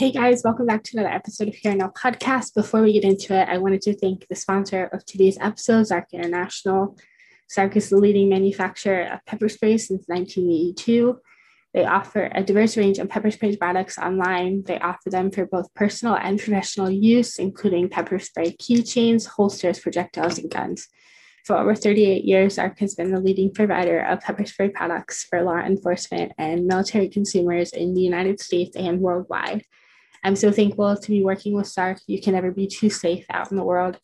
Hey guys, welcome back to another episode of Here Now podcast. Before we get into it, I wanted to thank the sponsor of today's episode, Zark International. Zark is the leading manufacturer of pepper spray since 1982. They offer a diverse range of pepper spray products online. They offer them for both personal and professional use, including pepper spray keychains, holsters, projectiles, and guns. For over 38 years, Zark has been the leading provider of pepper spray products for law enforcement and military consumers in the United States and worldwide. I'm so thankful to be working with Zark. You can never be too safe out in the world.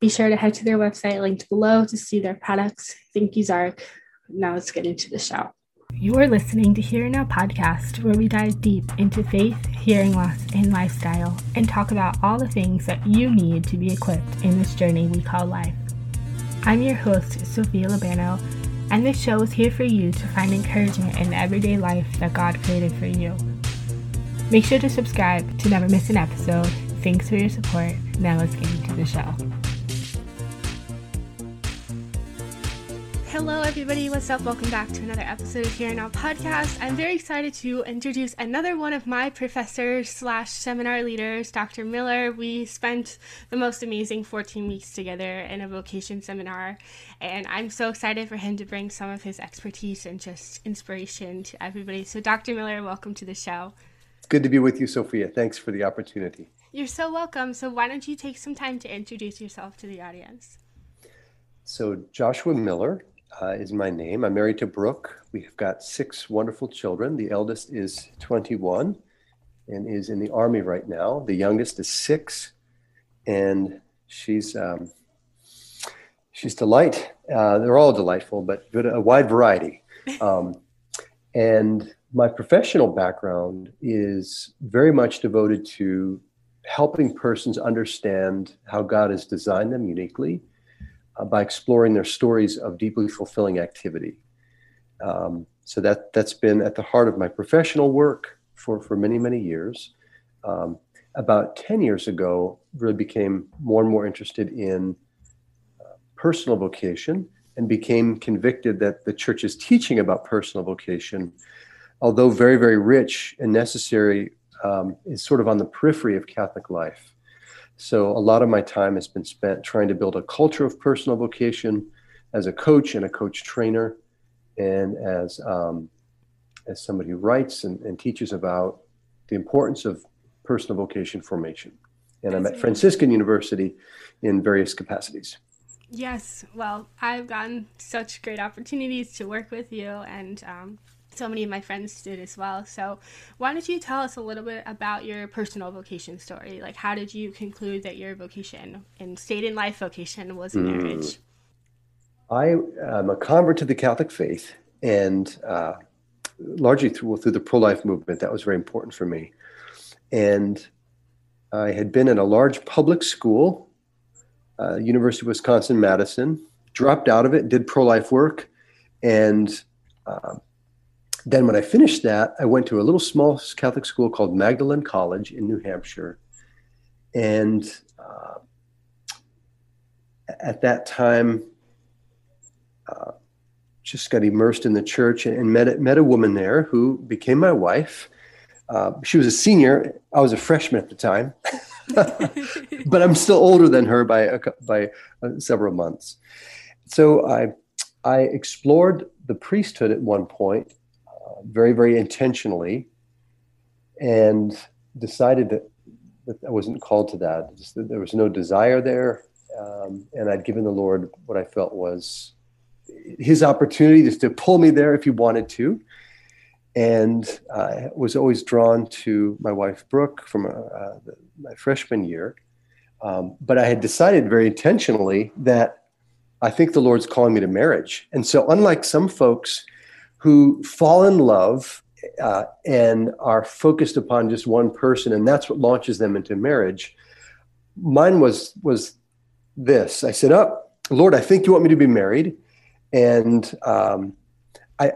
Be sure to head to their website linked below to see their products. Thank you, Zark. Now let's get into the show. You are listening to Here Now podcast, where we dive deep into faith, hearing loss, and lifestyle, and talk about all the things that you need to be equipped in this journey we call life. I'm your host, Sophia Labano, and this show is here for you to find encouragement in everyday life that God created for you. Make sure to subscribe to never miss an episode. Thanks for your support. Now let's get into the show. Hello, everybody. What's up? Welcome back to another episode of Here Now podcast. I'm very excited to introduce another one of my professors slash seminar leaders, Dr. Miller. We spent the most amazing 14 weeks together in a vocation seminar, and I'm so excited for him to bring some of his expertise and just inspiration to everybody. So, Dr. Miller, welcome to the show good to be with you, Sophia. Thanks for the opportunity. You're so welcome. So, why don't you take some time to introduce yourself to the audience? So, Joshua Miller uh, is my name. I'm married to Brooke. We've got six wonderful children. The eldest is 21 and is in the Army right now. The youngest is six, and she's um, she's delight. Uh, they're all delightful, but good, a wide variety. Um, and my professional background is very much devoted to helping persons understand how God has designed them uniquely uh, by exploring their stories of deeply fulfilling activity. Um, so that that's been at the heart of my professional work for for many many years. Um, about ten years ago, really became more and more interested in uh, personal vocation and became convicted that the church's teaching about personal vocation although very, very rich and necessary, um, is sort of on the periphery of Catholic life. So a lot of my time has been spent trying to build a culture of personal vocation as a coach and a coach trainer, and as um, as somebody who writes and, and, teaches about the importance of personal vocation formation. And I'm at Franciscan University in various capacities. Yes, well, I've gotten such great opportunities to work with you, and um, so many of my friends did as well. So, why don't you tell us a little bit about your personal vocation story? Like, how did you conclude that your vocation and state in life vocation was mm. marriage? I am a convert to the Catholic faith, and uh, largely through through the pro life movement. That was very important for me, and I had been in a large public school, uh, University of Wisconsin Madison. Dropped out of it, did pro life work, and uh, then when I finished that, I went to a little small Catholic school called Magdalen College in New Hampshire. And uh, at that time, uh, just got immersed in the church and met, met a woman there who became my wife. Uh, she was a senior. I was a freshman at the time, but I'm still older than her by a, by uh, several months. So I I explored the priesthood at one point very, very intentionally and decided that, that I wasn't called to that. Just that there was no desire there. Um, and I'd given the Lord what I felt was his opportunity just to pull me there if he wanted to. And I was always drawn to my wife, Brooke, from uh, uh, my freshman year. Um, but I had decided very intentionally that I think the Lord's calling me to marriage. And so, unlike some folks who fall in love uh, and are focused upon just one person, and that's what launches them into marriage. Mine was was this. I said, "Up, oh, Lord, I think you want me to be married," and um, I,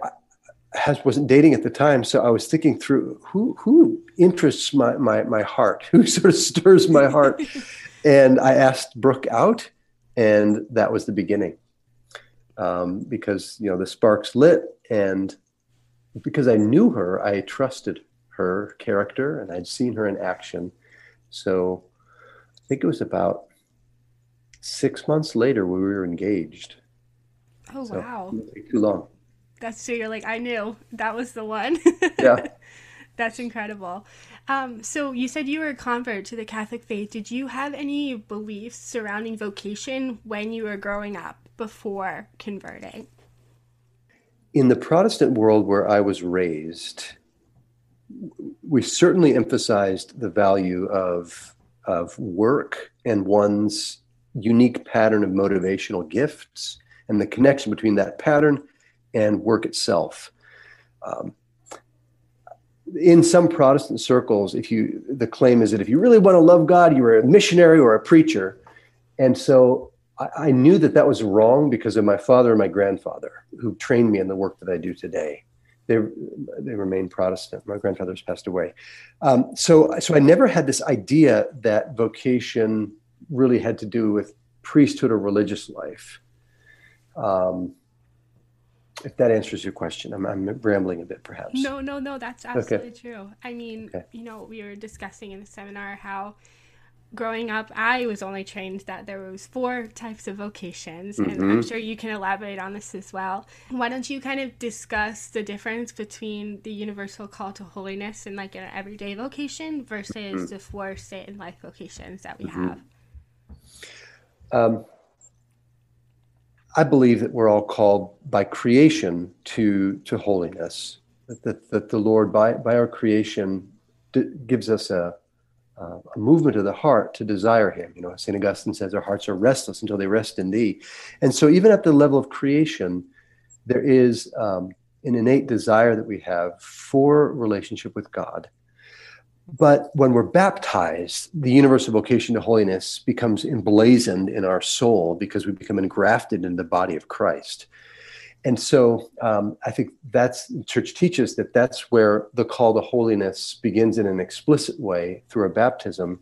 I wasn't dating at the time, so I was thinking through who who interests my my my heart, who sort of stirs my heart, and I asked Brooke out, and that was the beginning um, because you know the sparks lit, and because I knew her, I trusted her character and I'd seen her in action. So I think it was about six months later we were engaged. Oh so wow! Too long. That's so you're like I knew that was the one. yeah. That's incredible. Um, so you said you were a convert to the Catholic faith. Did you have any beliefs surrounding vocation when you were growing up before converting? In the Protestant world where I was raised, we certainly emphasized the value of, of work and one's unique pattern of motivational gifts and the connection between that pattern and work itself. Um, in some Protestant circles, if you the claim is that if you really want to love God, you are a missionary or a preacher, and so I, I knew that that was wrong because of my father and my grandfather who trained me in the work that I do today. They they remain Protestant. My grandfather's passed away, um, so so I never had this idea that vocation really had to do with priesthood or religious life. Um, if that answers your question, I'm, I'm rambling a bit, perhaps. No, no, no, that's absolutely okay. true. I mean, okay. you know, we were discussing in the seminar how growing up i was only trained that there was four types of vocations and mm-hmm. i'm sure you can elaborate on this as well why don't you kind of discuss the difference between the universal call to holiness and like an everyday vocation versus mm-hmm. the four state and life vocations that we mm-hmm. have um, I believe that we're all called by creation to to holiness. That, that, that the Lord, by by our creation, d- gives us a, a movement of the heart to desire Him. You know, Saint Augustine says, "Our hearts are restless until they rest in Thee." And so, even at the level of creation, there is um, an innate desire that we have for relationship with God but when we're baptized, the universal vocation to holiness becomes emblazoned in our soul because we become engrafted in the body of Christ. And so um, I think that's church teaches that that's where the call to holiness begins in an explicit way through a baptism.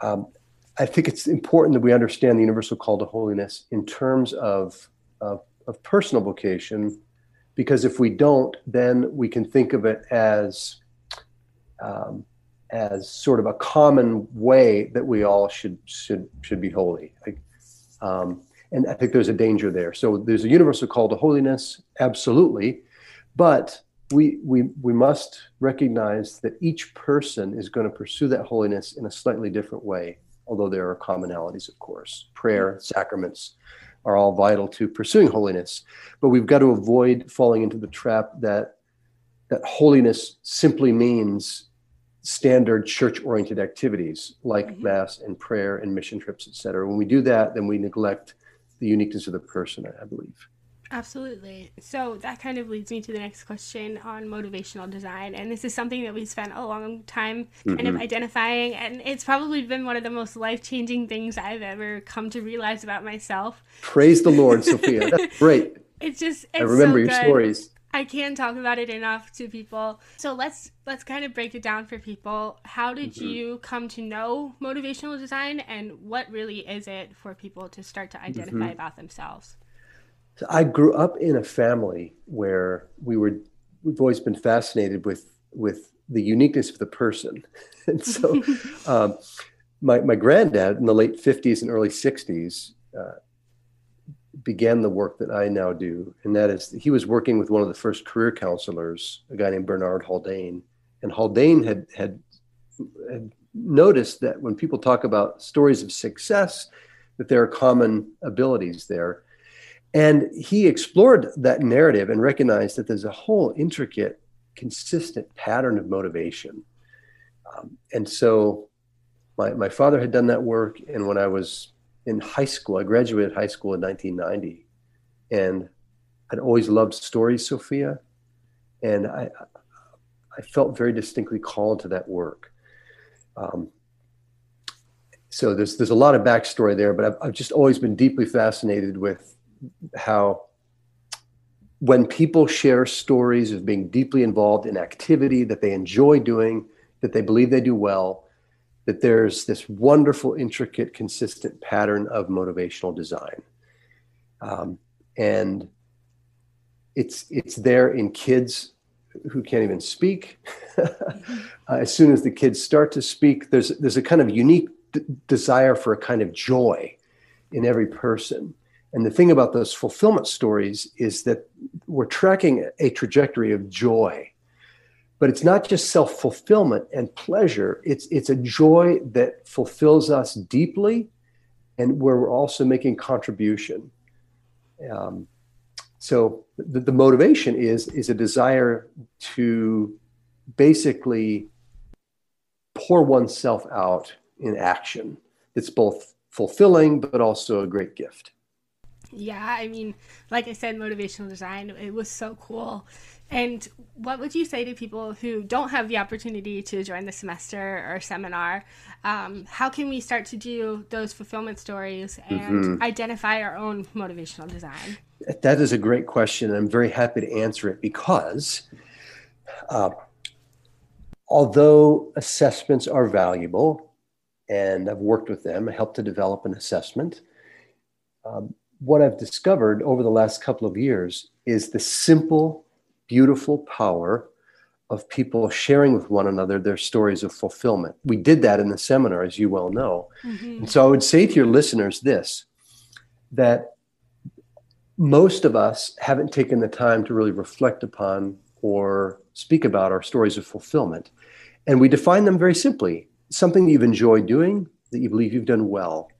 Um, I think it's important that we understand the universal call to holiness in terms of, of, of personal vocation, because if we don't, then we can think of it as um, as sort of a common way that we all should should should be holy. Like, um, and I think there's a danger there. So there's a universal call to holiness, absolutely, but we we we must recognize that each person is going to pursue that holiness in a slightly different way. Although there are commonalities, of course, prayer, sacraments are all vital to pursuing holiness, but we've got to avoid falling into the trap that that holiness simply means standard church oriented activities like mm-hmm. mass and prayer and mission trips etc when we do that then we neglect the uniqueness of the person i believe. Absolutely. So that kind of leads me to the next question on motivational design and this is something that we spent a long time kind mm-hmm. of identifying and it's probably been one of the most life-changing things i've ever come to realize about myself. Praise the lord sophia. That's great. It's just it's i remember so your good. stories I can't talk about it enough to people. So let's let's kind of break it down for people. How did mm-hmm. you come to know motivational design and what really is it for people to start to identify mm-hmm. about themselves? So I grew up in a family where we were we've always been fascinated with with the uniqueness of the person. and so um, my my granddad in the late 50s and early 60s uh, began the work that I now do, and that is he was working with one of the first career counselors, a guy named Bernard Haldane, and Haldane had had, had noticed that when people talk about stories of success, that there are common abilities there, and he explored that narrative and recognized that there's a whole intricate, consistent pattern of motivation, um, and so my my father had done that work, and when I was in high school. I graduated high school in 1990, and I'd always loved stories, Sophia, and I I felt very distinctly called to that work. Um, so there's there's a lot of backstory there, but I've, I've just always been deeply fascinated with how when people share stories of being deeply involved in activity that they enjoy doing, that they believe they do well, that there's this wonderful, intricate, consistent pattern of motivational design. Um, and it's it's there in kids who can't even speak. uh, as soon as the kids start to speak, there's there's a kind of unique d- desire for a kind of joy in every person. And the thing about those fulfillment stories is that we're tracking a trajectory of joy. But it's not just self fulfillment and pleasure, it's, it's a joy that fulfills us deeply and where we're also making contribution. Um, so the, the motivation is, is a desire to basically pour oneself out in action. It's both fulfilling, but also a great gift. Yeah, I mean, like I said, motivational design, it was so cool. And what would you say to people who don't have the opportunity to join the semester or seminar? Um, how can we start to do those fulfillment stories and mm-hmm. identify our own motivational design? That is a great question. And I'm very happy to answer it because uh, although assessments are valuable, and I've worked with them, I helped to develop an assessment. Um, what I've discovered over the last couple of years is the simple, beautiful power of people sharing with one another their stories of fulfillment. We did that in the seminar, as you well know. Mm-hmm. And so I would say to your listeners this that most of us haven't taken the time to really reflect upon or speak about our stories of fulfillment. And we define them very simply something that you've enjoyed doing, that you believe you've done well.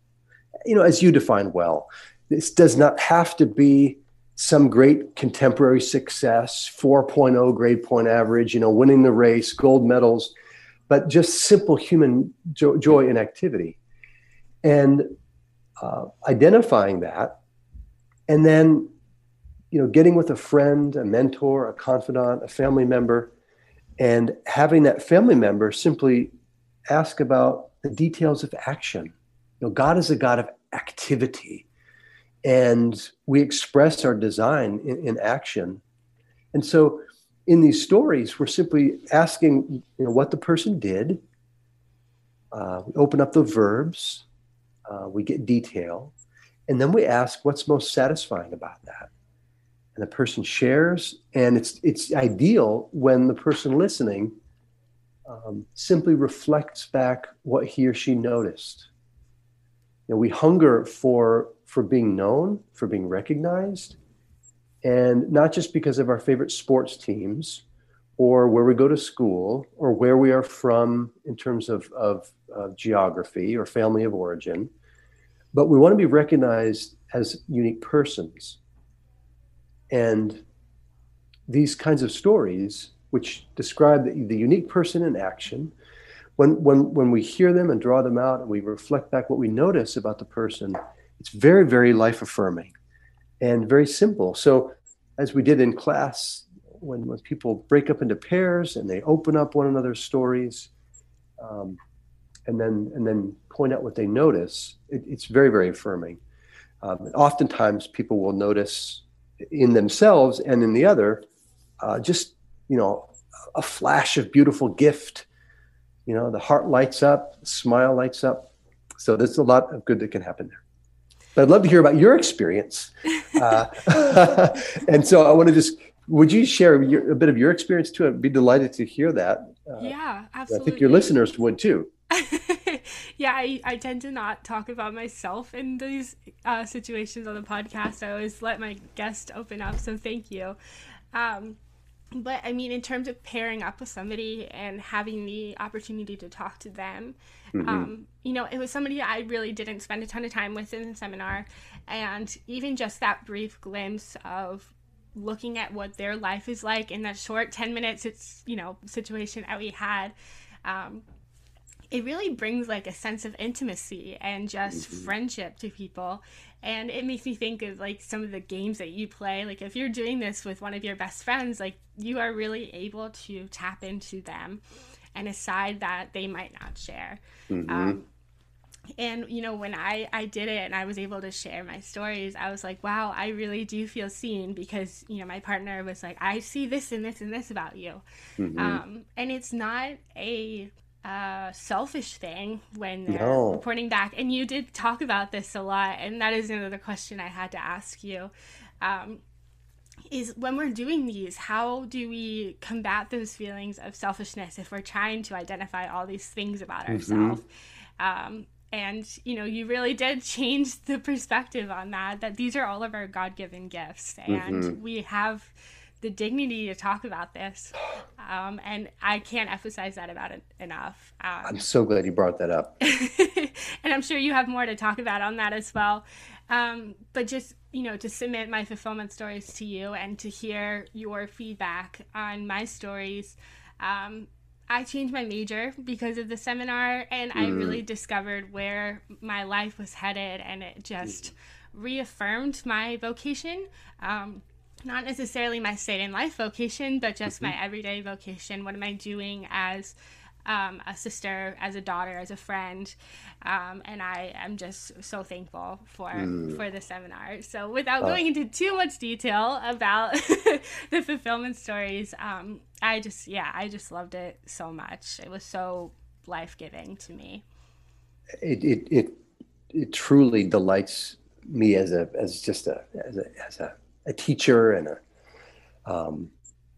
You know, as you define well, this does not have to be some great contemporary success, 4.0 grade point average, you know, winning the race, gold medals, but just simple human jo- joy and activity. And uh, identifying that, and then, you know, getting with a friend, a mentor, a confidant, a family member, and having that family member simply ask about the details of action. You know, God is a God of activity and we express our design in, in, action. And so in these stories, we're simply asking you know, what the person did. Uh, we open up the verbs, uh, we get detail, and then we ask what's most satisfying about that. And the person shares, and it's it's ideal when the person listening um, simply reflects back what he or she noticed. You know, we hunger for for being known, for being recognized, and not just because of our favorite sports teams or where we go to school or where we are from in terms of, of, of geography or family of origin, but we want to be recognized as unique persons. And these kinds of stories, which describe the, the unique person in action, when, when, when we hear them and draw them out and we reflect back what we notice about the person, it's very, very life affirming and very simple. So, as we did in class, when, when people break up into pairs and they open up one another's stories, um, and then and then point out what they notice, it, it's very, very affirming. Um, oftentimes, people will notice in themselves and in the other uh, just you know a flash of beautiful gift. You know, the heart lights up, smile lights up. So there's a lot of good that can happen there but I'd love to hear about your experience. Uh, and so I want to just, would you share your, a bit of your experience too? I'd be delighted to hear that. Uh, yeah, absolutely. I think your listeners would too. yeah, I, I tend to not talk about myself in these uh, situations on the podcast. I always let my guest open up. So thank you. Um, but I mean, in terms of pairing up with somebody and having the opportunity to talk to them, mm-hmm. um, you know, it was somebody I really didn't spend a ton of time with in the seminar. And even just that brief glimpse of looking at what their life is like in that short 10 minutes, it's, you know, situation that we had, um, it really brings like a sense of intimacy and just mm-hmm. friendship to people and it makes me think of like some of the games that you play like if you're doing this with one of your best friends like you are really able to tap into them and a side that they might not share mm-hmm. um, and you know when i i did it and i was able to share my stories i was like wow i really do feel seen because you know my partner was like i see this and this and this about you mm-hmm. um, and it's not a uh, selfish thing when they're no. reporting back. And you did talk about this a lot, and that is another question I had to ask you. Um, is when we're doing these, how do we combat those feelings of selfishness if we're trying to identify all these things about mm-hmm. ourselves? Um, and you know, you really did change the perspective on that. That these are all of our God-given gifts, and mm-hmm. we have the dignity to talk about this. Um, and I can't emphasize that about it enough. Um, I'm so glad you brought that up. and I'm sure you have more to talk about on that as well. Um, but just, you know, to submit my fulfillment stories to you and to hear your feedback on my stories. Um, I changed my major because of the seminar, and mm. I really discovered where my life was headed, and it just mm. reaffirmed my vocation. Um, not necessarily my state in life vocation, but just mm-hmm. my everyday vocation. What am I doing as um, a sister, as a daughter, as a friend? Um, and I am just so thankful for mm. for the seminar. So, without going into too much detail about the fulfillment stories, um, I just yeah, I just loved it so much. It was so life giving to me. It, it it it truly delights me as a as just a as a as a a teacher and a um,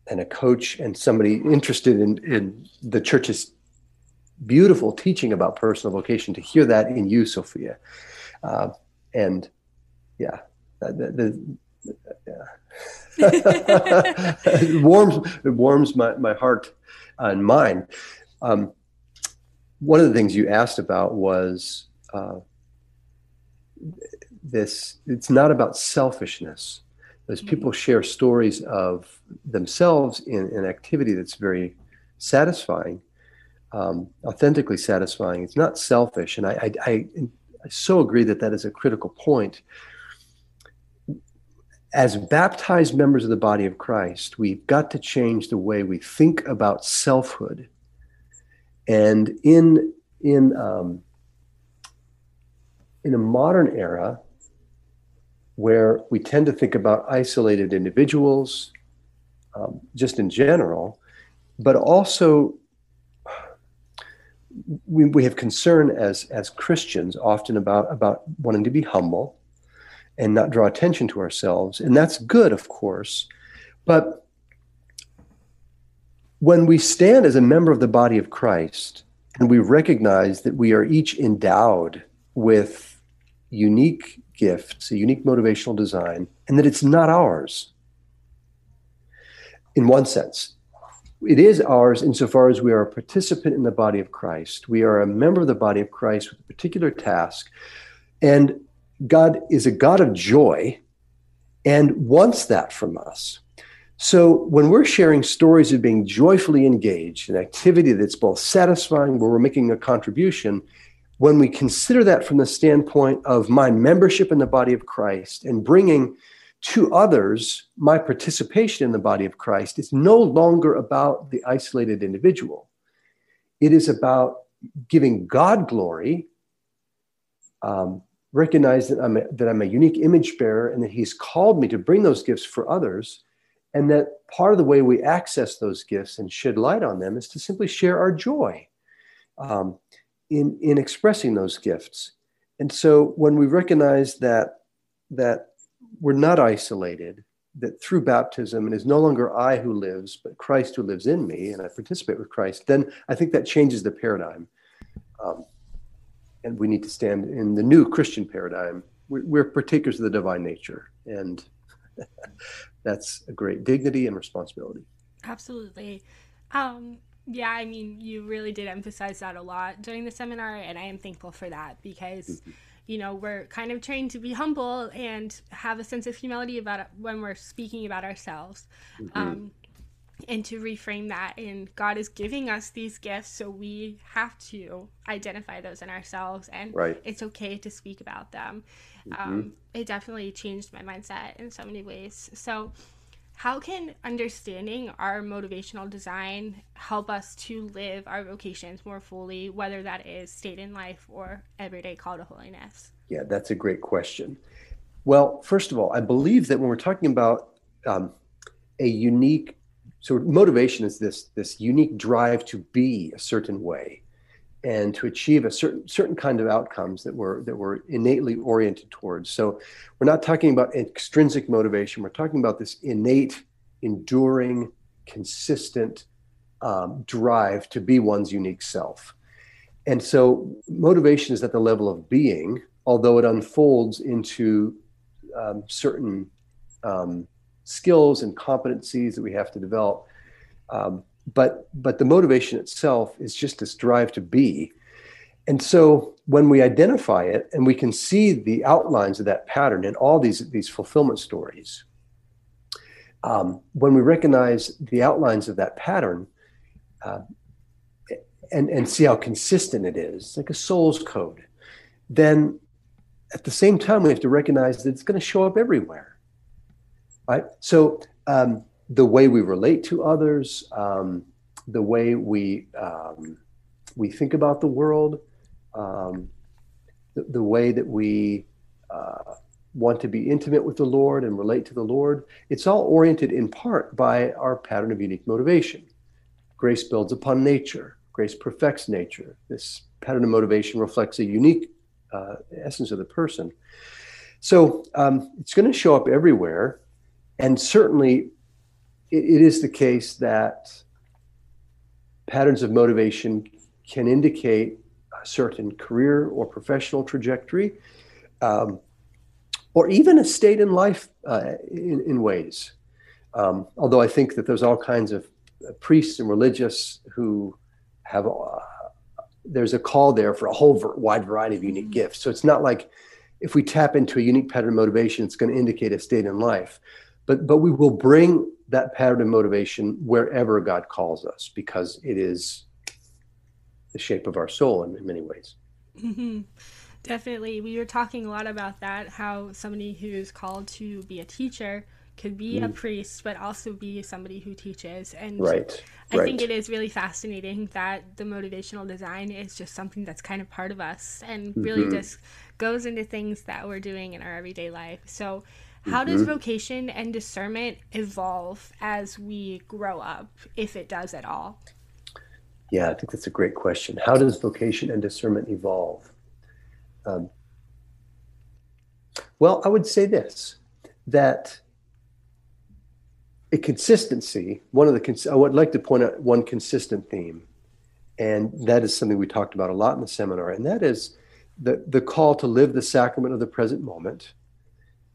and a coach and somebody interested in in the church's beautiful teaching about personal vocation to hear that in you, Sophia, uh, and yeah, the, the, yeah. it warms it warms my my heart and mind. Um, one of the things you asked about was uh, this. It's not about selfishness as people share stories of themselves in an activity that's very satisfying, um, authentically satisfying. It's not selfish, and I, I, I, I so agree that that is a critical point. As baptized members of the body of Christ, we've got to change the way we think about selfhood. And in in um, in a modern era, where we tend to think about isolated individuals, um, just in general, but also we, we have concern as as Christians often about about wanting to be humble and not draw attention to ourselves, and that's good, of course, but when we stand as a member of the body of Christ and we recognize that we are each endowed with unique gifts, a unique motivational design, and that it's not ours. In one sense, it is ours insofar as we are a participant in the body of Christ. We are a member of the body of Christ with a particular task. And God is a God of joy and wants that from us. So when we're sharing stories of being joyfully engaged in activity that's both satisfying, where we're making a contribution, when we consider that from the standpoint of my membership in the body of Christ and bringing to others my participation in the body of Christ, it's no longer about the isolated individual. It is about giving God glory, um, recognize that I'm, a, that I'm a unique image bearer and that He's called me to bring those gifts for others. And that part of the way we access those gifts and shed light on them is to simply share our joy. Um, in in expressing those gifts. And so when we recognize that that we're not isolated that through baptism it is no longer i who lives but christ who lives in me and i participate with christ then i think that changes the paradigm. Um, and we need to stand in the new christian paradigm. We're, we're partakers of the divine nature and that's a great dignity and responsibility. Absolutely. Um, yeah, I mean, you really did emphasize that a lot during the seminar, and I am thankful for that because, mm-hmm. you know, we're kind of trained to be humble and have a sense of humility about it when we're speaking about ourselves. Mm-hmm. Um, and to reframe that and god is giving us these gifts so we have to identify those in ourselves and right. it's okay to speak about them mm-hmm. um, it definitely changed my mindset in so many ways so how can understanding our motivational design help us to live our vocations more fully, whether that is state in life or everyday call to holiness? Yeah, that's a great question. Well, first of all, I believe that when we're talking about um, a unique, so motivation is this this unique drive to be a certain way, and to achieve a certain certain kind of outcomes that we're that we're innately oriented towards. So we're not talking about extrinsic motivation. We're talking about this innate, enduring, consistent um, drive to be one's unique self. And so motivation is at the level of being, although it unfolds into um, certain um, skills and competencies that we have to develop. Um, but but the motivation itself is just this drive to be. And so when we identify it and we can see the outlines of that pattern in all these these fulfillment stories um, when we recognize the outlines of that pattern uh, and and see how consistent it is like a soul's code then at the same time we have to recognize that it's going to show up everywhere right? So um, the way we relate to others, um, the way we um, we think about the world, um, the, the, way that we uh, want to be intimate with the Lord and relate to the Lord. It's all oriented in part by our pattern of unique motivation. Grace builds upon nature. Grace perfects nature. This pattern of motivation reflects a unique uh, essence of the person. So um, it's going to show up everywhere. And certainly it, it is the case that patterns of motivation can indicate a certain career or professional trajectory, um, or even a state in life uh, in, in, ways. Um, although I think that there's all kinds of uh, priests and religious who have, uh, there's a call there for a whole wide variety of unique gifts. So it's not like if we tap into a unique pattern of motivation, it's going to indicate a state in life. But, but we will bring that pattern of motivation wherever God calls us because it is the shape of our soul in, in many ways. Mm-hmm. Definitely. We were talking a lot about that, how somebody who's called to be a teacher could be mm. a priest, but also be somebody who teaches. And right. I right. think it is really fascinating that the motivational design is just something that's kind of part of us and really mm-hmm. just goes into things that we're doing in our everyday life. So how mm-hmm. does vocation and discernment evolve as we grow up, if it does at all? Yeah, I think that's a great question. How does vocation and discernment evolve? Um, well, I would say this that a consistency, one of the, I would like to point out one consistent theme, and that is something we talked about a lot in the seminar, and that is the, the call to live the sacrament of the present moment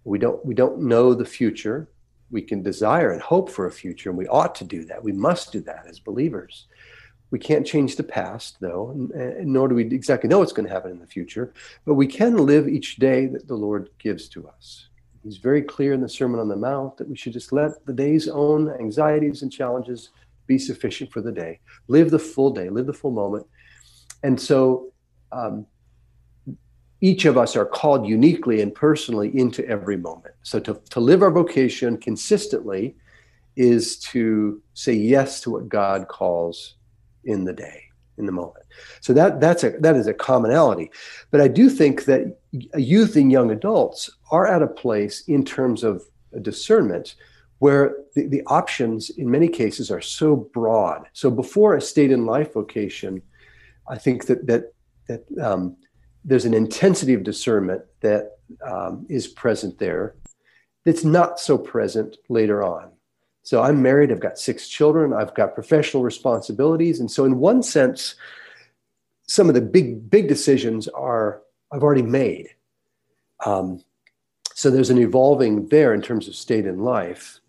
we don't we don't know the future. We can desire and hope for a future, and we ought to do that. We must do that as believers. We can't change the past, though, nor do we exactly know what's going to happen in the future. But we can live each day that the Lord gives to us. He's very clear in the Sermon on the Mount that we should just let the day's own anxieties and challenges be sufficient for the day. Live the full day, live the full moment. And so, um, each of us are called uniquely and personally into every moment. So to, to live our vocation consistently is to say yes to what God calls in the day, in the moment. So that that's a that is a commonality. But I do think that youth and young adults are at a place in terms of discernment where the, the options in many cases are so broad. So before a state in life vocation, I think that that that um, there's an intensity of discernment that um, is present there that's not so present later on. So I'm married, I've got six children, I've got professional responsibilities. And so, in one sense, some of the big, big decisions are I've already made. Um, so there's an evolving there in terms of state in life.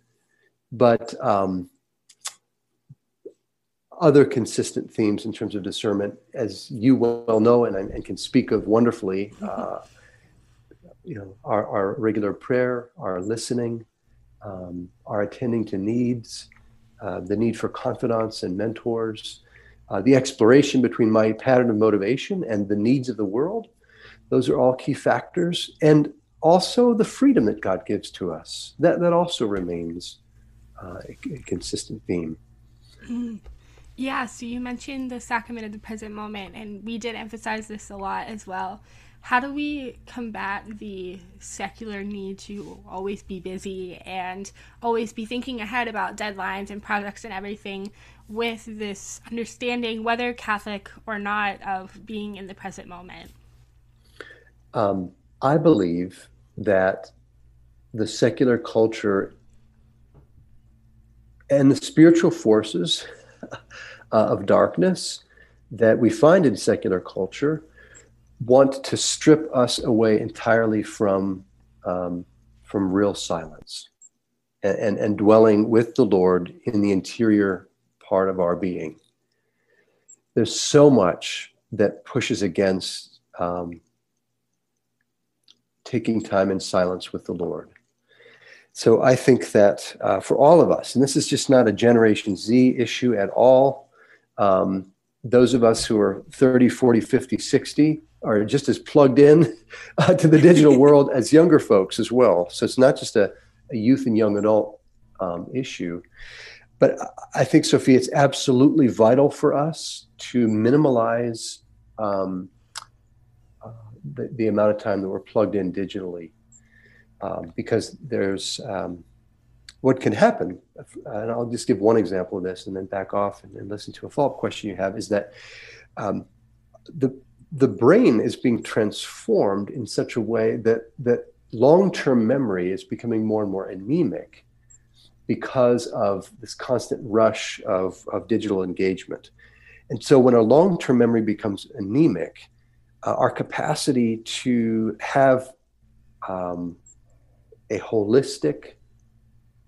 But um, other consistent themes in terms of discernment, as you well know and, and can speak of wonderfully. Mm-hmm. Uh, you know, our, our regular prayer, our listening, um, our attending to needs, uh, the need for confidants and mentors, uh, the exploration between my pattern of motivation and the needs of the world. Those are all key factors. And also the freedom that God gives to us. That, that also remains uh, a, a consistent theme. Mm. Yeah, so you mentioned the sacrament of the present moment, and we did emphasize this a lot as well. how do we combat the secular need to always be busy and always be thinking ahead about deadlines and projects and everything with this understanding, whether Catholic or not, of being in the present moment? Um, I believe that the secular culture and the spiritual forces of darkness that we find in secular culture want to strip us away entirely from um, from real silence and, and, and dwelling with the Lord in the interior part of our being. There's so much that pushes against um, taking time in silence with the Lord. So I think that uh, for all of us, and this is just not a Generation Z issue at all, um, those of us who are 30, 40, 50, 60 are just as plugged in uh, to the digital world as younger folks as well. So it's not just a, a youth and young adult um, issue. But I think, Sophie, it's absolutely vital for us to minimize um, uh, the, the, amount of time that we're plugged in digitally. Um, because there's um, what can happen, and I'll just give one example of this and then back off and, and listen to a follow up question you have is that um, the, the brain is being transformed in such a way that, that long term memory is becoming more and more anemic because of this constant rush of, of digital engagement. And so when our long term memory becomes anemic, uh, our capacity to have um, a holistic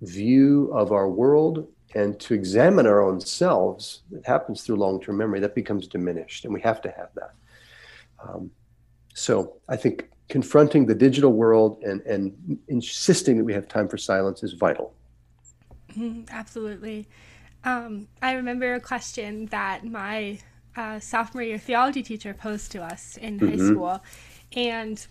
view of our world and to examine our own selves that happens through long term memory that becomes diminished, and we have to have that. Um, so I think confronting the digital world and, and insisting that we have time for silence is vital. Mm-hmm, absolutely. Um, I remember a question that my uh, sophomore year theology teacher posed to us in mm-hmm. high school. And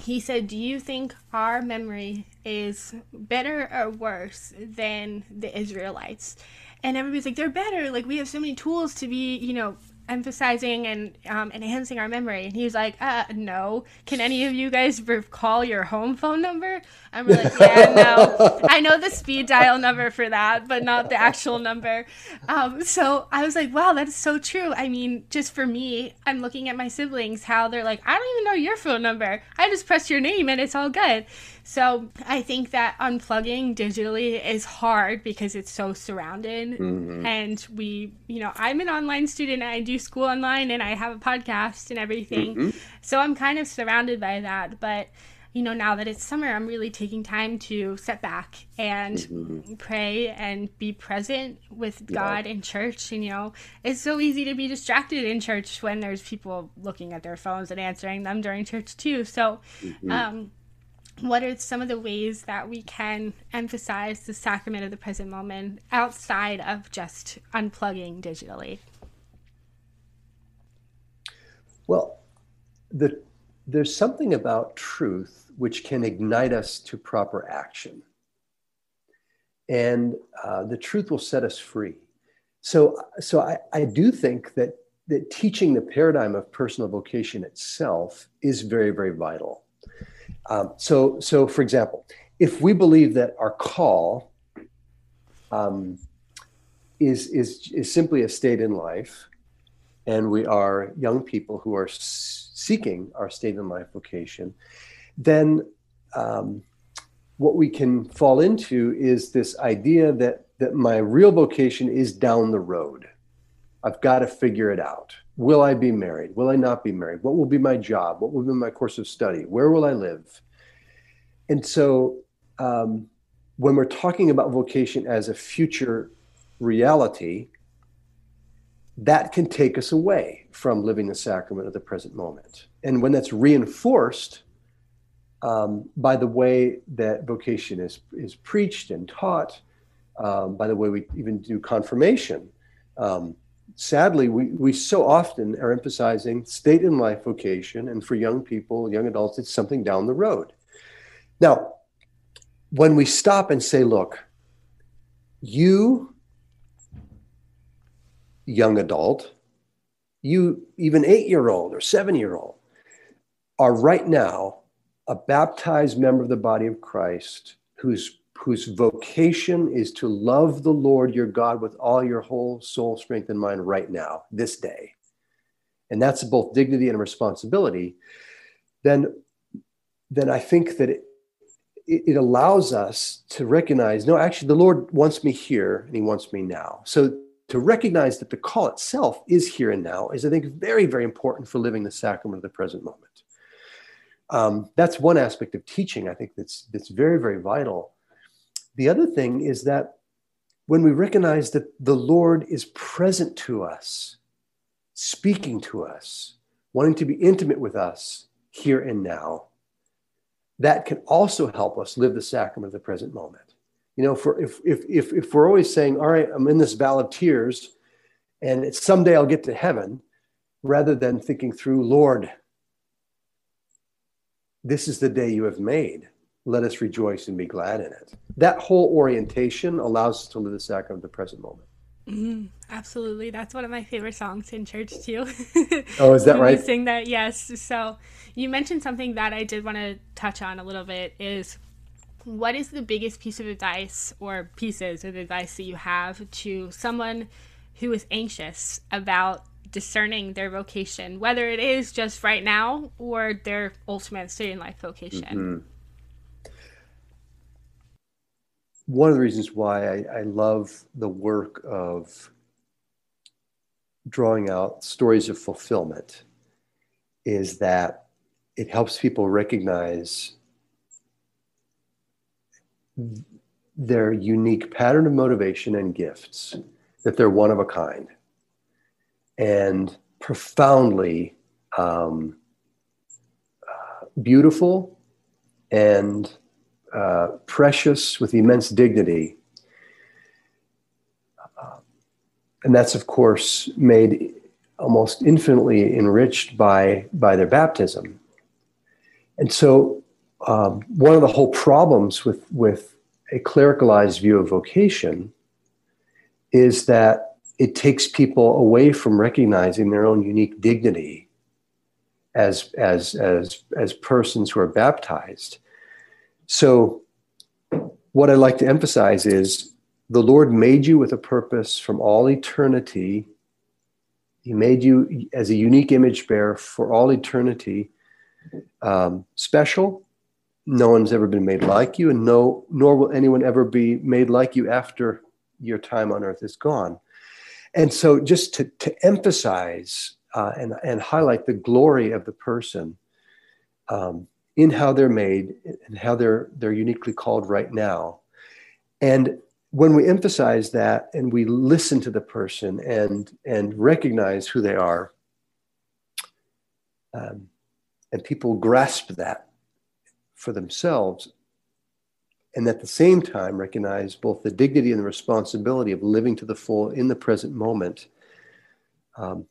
he said, Do you think our memory is better or worse than the Israelites? And everybody's like, They're better. Like, we have so many tools to be, you know, emphasizing and um, enhancing our memory. And he was like, uh, no. Can any of you guys recall your home phone number? And we're like, yeah, no. I know the speed dial number for that, but not the actual number. Um, so I was like, wow, that is so true. I mean, just for me, I'm looking at my siblings, how they're like, I don't even know your phone number. I just press your name and it's all good. So I think that unplugging digitally is hard because it's so surrounded. Mm-hmm. And we, you know, I'm an online student. I do school online and I have a podcast and everything. Mm-hmm. So I'm kind of surrounded by that. But, you know, now that it's summer, I'm really taking time to step back and mm-hmm. pray and be present with yeah. God in church. And, you know, it's so easy to be distracted in church when there's people looking at their phones and answering them during church, too. So, mm-hmm. um, what are some of the ways that we can emphasize the sacrament of the present moment outside of just unplugging digitally? Well, the, there's something about truth which can ignite us to proper action. And uh, the truth will set us free. So, so I, I do think that, that teaching the paradigm of personal vocation itself is very, very vital um, so, so for example, if we believe that our call um, is, is, is simply a state in life, and we are young people who are seeking our state in life vocation, then um, what we can fall into is this idea that, that my real vocation is down the road. I've got to figure it out. Will I be married? Will I not be married? What will be my job? What will be my course of study? Where will I live? And so, um, when we're talking about vocation as a future reality, that can take us away from living the sacrament of the present moment. And when that's reinforced um, by the way that vocation is, is preached and taught, um, by the way we even do confirmation, um, sadly, we, we so often are emphasizing state in life vocation, and for young people, young adults, it's something down the road. Now, when we stop and say, look, you, young adult, you, even eight year old or seven year old, are right now a baptized member of the body of Christ whose whose vocation is to love the Lord your God with all your whole soul, strength, and mind right now, this day, and that's both dignity and responsibility, then, then I think that it, it allows us to recognize no, actually, the Lord wants me here and He wants me now. So to recognize that the call itself is here and now is, I think, very, very important for living the sacrament of the present moment. Um, that's one aspect of teaching, I think, that's, that's very, very vital. The other thing is that when we recognize that the Lord is present to us, speaking to us, wanting to be intimate with us here and now, that can also help us live the sacrament of the present moment. You know, for if if if if we're always saying, "All right, I'm in this valley of tears, and someday I'll get to heaven," rather than thinking through, "Lord, this is the day you have made. Let us rejoice and be glad in it." That whole orientation allows us to live the sacrament of the present moment. Mm, absolutely, that's one of my favorite songs in church too. oh, is that right? sing that, yes. So you mentioned something that I did want to touch on a little bit is what is the biggest piece of advice or pieces of advice that you have to someone who is anxious about discerning their vocation, whether it is just right now or their ultimate student life vocation? Mm-hmm. One of the reasons why I, I love the work of drawing out stories of fulfillment is that it helps people recognize their unique pattern of motivation and gifts, that they're one of a kind, and profoundly um, uh, beautiful and uh, precious with immense dignity. Uh, and that's, of course, made almost infinitely enriched by, by their baptism. And so, um, one of the whole problems with, with a clericalized view of vocation is that it takes people away from recognizing their own unique dignity as, as, as, as persons who are baptized. So, what I like to emphasize is the Lord made you with a purpose from all eternity he made you as a unique image bearer for all eternity, um, special. No one's ever been made like you, and no, nor will anyone ever be made like you after your time on earth is gone. And so, just to, to emphasize uh, and, and highlight the glory of the person um, in how they're made and how they're, they're uniquely called right now. And when we emphasize that and we listen to the person and and recognize who they are um, and people grasp that for themselves and at the same time recognize both the dignity and the responsibility of living to the full in the present moment um,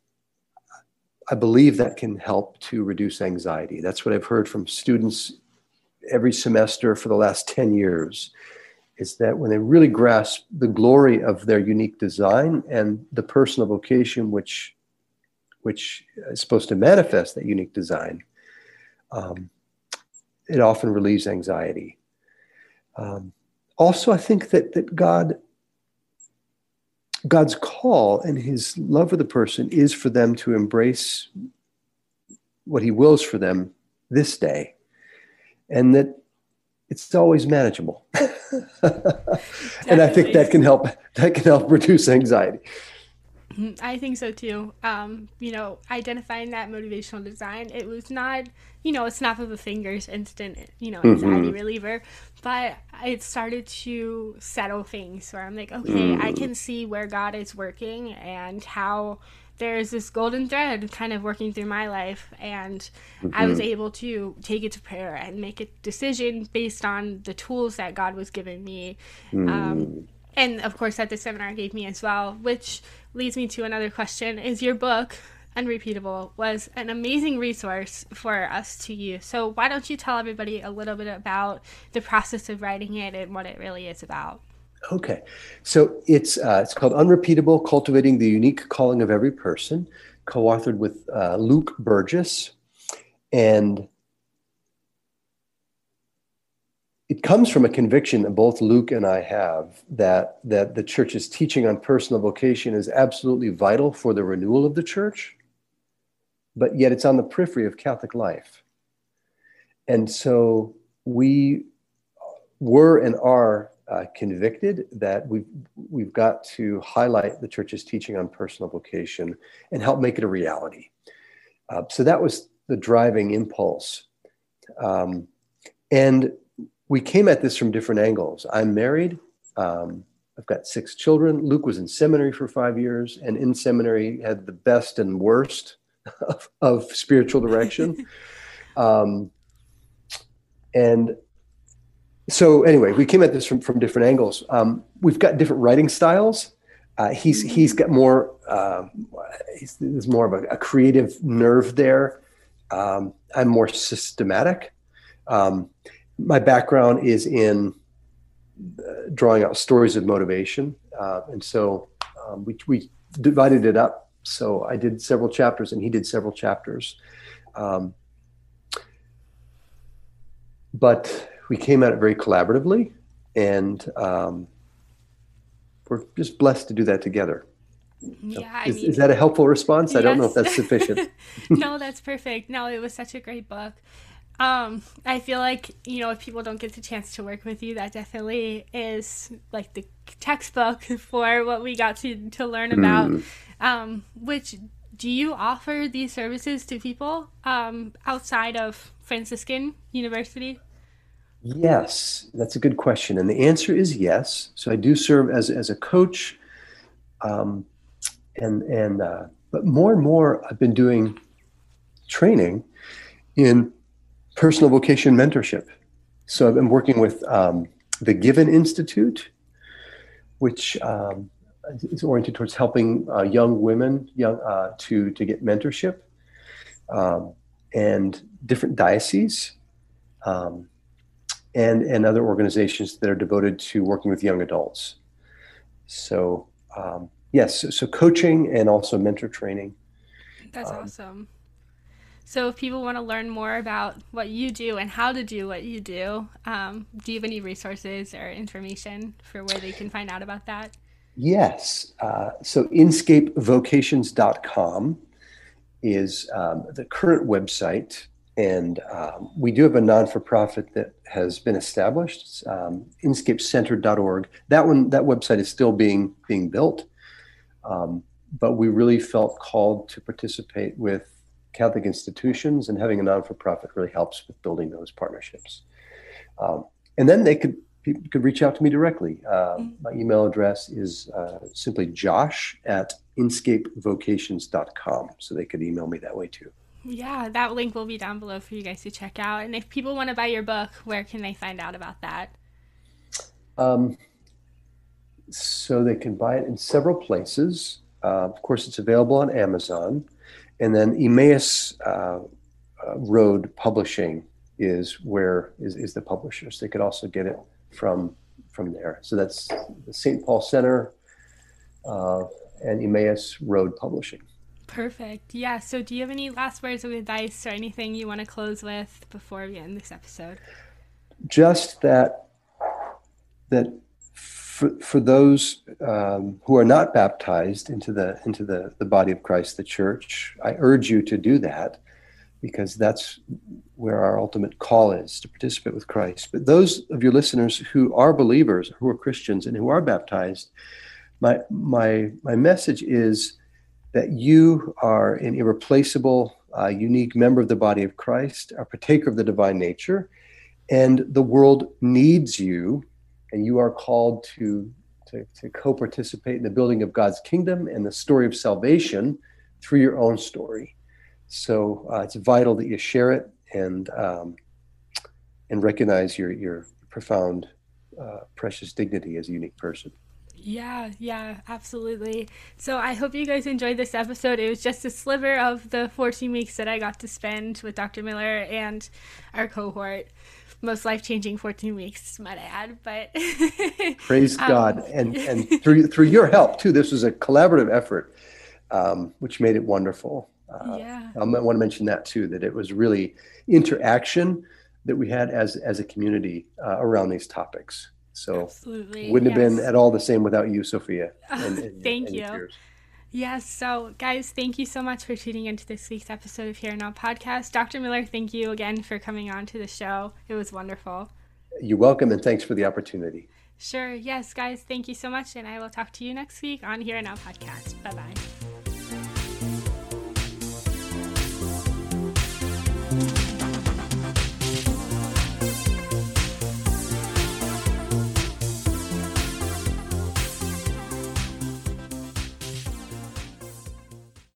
i believe that can help to reduce anxiety that's what i've heard from students every semester for the last 10 years is that when they really grasp the glory of their unique design and the personal vocation which which is supposed to manifest that unique design, um, it often relieves anxiety. Um, also, I think that that God God's call and His love for the person is for them to embrace what He wills for them this day, and that it's always manageable. and I think that can help that can help reduce anxiety. Mm-hmm. I think so too. Um, you know, identifying that motivational design, it was not, you know, a snap of the fingers instant, you know, anxiety mm-hmm. reliever, but it started to settle things where I'm like, okay, mm. I can see where God is working and how there's this golden thread kind of working through my life and mm-hmm. i was mm-hmm. able to take it to prayer and make a decision based on the tools that god was giving me mm. um, and of course that the seminar gave me as well which leads me to another question. Is your book unrepeatable was an amazing resource for us to use. So why don't you tell everybody a little bit about the process of writing it and what it really is about? Okay, so it's uh, it's called Unrepeatable: Cultivating the Unique Calling of Every Person, co-authored with uh, Luke burgess. And it comes from a conviction that both Luke and I have that that the church's teaching on personal vocation is absolutely vital for the renewal of the church, but yet it's on the periphery of Catholic life. And so we were and are uh, convicted that we've we've got to highlight the church's teaching on personal vocation and help make it a reality. Uh, so that was the driving impulse, um, and we came at this from different angles. I'm married. Um, I've got six children. Luke was in seminary for five years, and in seminary had the best and worst of, of spiritual direction. um, and so, anyway, we came at this from, from different angles. Um, we've got different writing styles. Uh, he's he's got more. Uh, he's, there's more of a, a creative nerve there. Um, I'm more systematic. Um, my background is in uh, drawing out stories of motivation, uh, and so um, we we divided it up. So I did several chapters, and he did several chapters. Um, but we came at it very collaboratively, and um, we're just blessed to do that together. Yeah, is, mean, is, that a helpful response? Yes. I don't know if that's sufficient. no, that's perfect. No, it was such a great book. Um, I feel like, you know, if people don't get the chance to work with you, that definitely is like the textbook for what we got to, to learn about. Mm. Um, which do you offer these services to people um, outside of Franciscan University? Yes, that's a good question. And the answer is yes. So I do serve as, as a coach. Um, and, and, uh, but more and more, I've been doing training in personal vocation mentorship. So I've been working with um, the Given Institute, which um, is oriented towards helping uh, young women young uh, to to get mentorship, um, and different dioceses, um, and and other organizations that are devoted to working with young adults. So um, yes, so, so, coaching and also mentor training. That's um, awesome. So, if people want to learn more about what you do and how to do what you do, um, do you have any resources or information for where they can find out about that? Yes. Uh, so, inscapevocations.com is um, the current website. And um, we do have a non for profit that has been established, it's, um, inscapecenter.org. That one, that website is still being being built. Um, but we really felt called to participate with Catholic institutions, and having a non for profit really helps with building those partnerships. Um, and then they could people could reach out to me directly. Uh, my email address is uh, simply josh at inscapevocations.com. So they could email me that way too. Yeah, that link will be down below for you guys to check out. And if people want to buy your book, where can they find out about that? Um, so they can buy it in several places. Uh, of course, it's available on Amazon. And then Emmaus uh, uh, Road Publishing is where is, is the publishers. They could also get it from from there. So that's the St. Paul Center uh, and Emmaus Road Publishing. Perfect. Yeah. So, do you have any last words of advice or anything you want to close with before we end this episode? Just that that for, for those um, who are not baptized into the into the, the body of Christ, the church, I urge you to do that because that's where our ultimate call is to participate with Christ. But those of your listeners who are believers, who are Christians, and who are baptized, my my my message is that you are an irreplaceable, uh, unique member of the body of Christ, a partaker of the divine nature, and the world needs you and you are called to, to, to co participate in the building of God's kingdom and the story of salvation through your own story. So uh, it's vital that you share it and, um, and recognize your, your profound, uh, precious dignity as a unique person. Yeah, yeah, absolutely. So I hope you guys enjoyed this episode. It was just a sliver of the 14 weeks that I got to spend with Dr. Miller and our cohort most life changing 14 weeks, might I add. But praise um, God, and and through through your help too. This was a collaborative effort, um, which made it wonderful. Uh, yeah, I want to mention that too. That it was really interaction that we had as as a community uh, around these topics. So Absolutely. wouldn't have been at all the same without you, Sophia. And, and thank and you. Yes. So, guys, thank you so much for tuning into this week's episode of Here Now podcast. Dr. Miller, thank you again for coming on to the show. It was wonderful. You're welcome, and thanks for the opportunity. Sure. Yes, guys, thank you so much. And I will talk to you next week on Here Now podcast. Bye bye.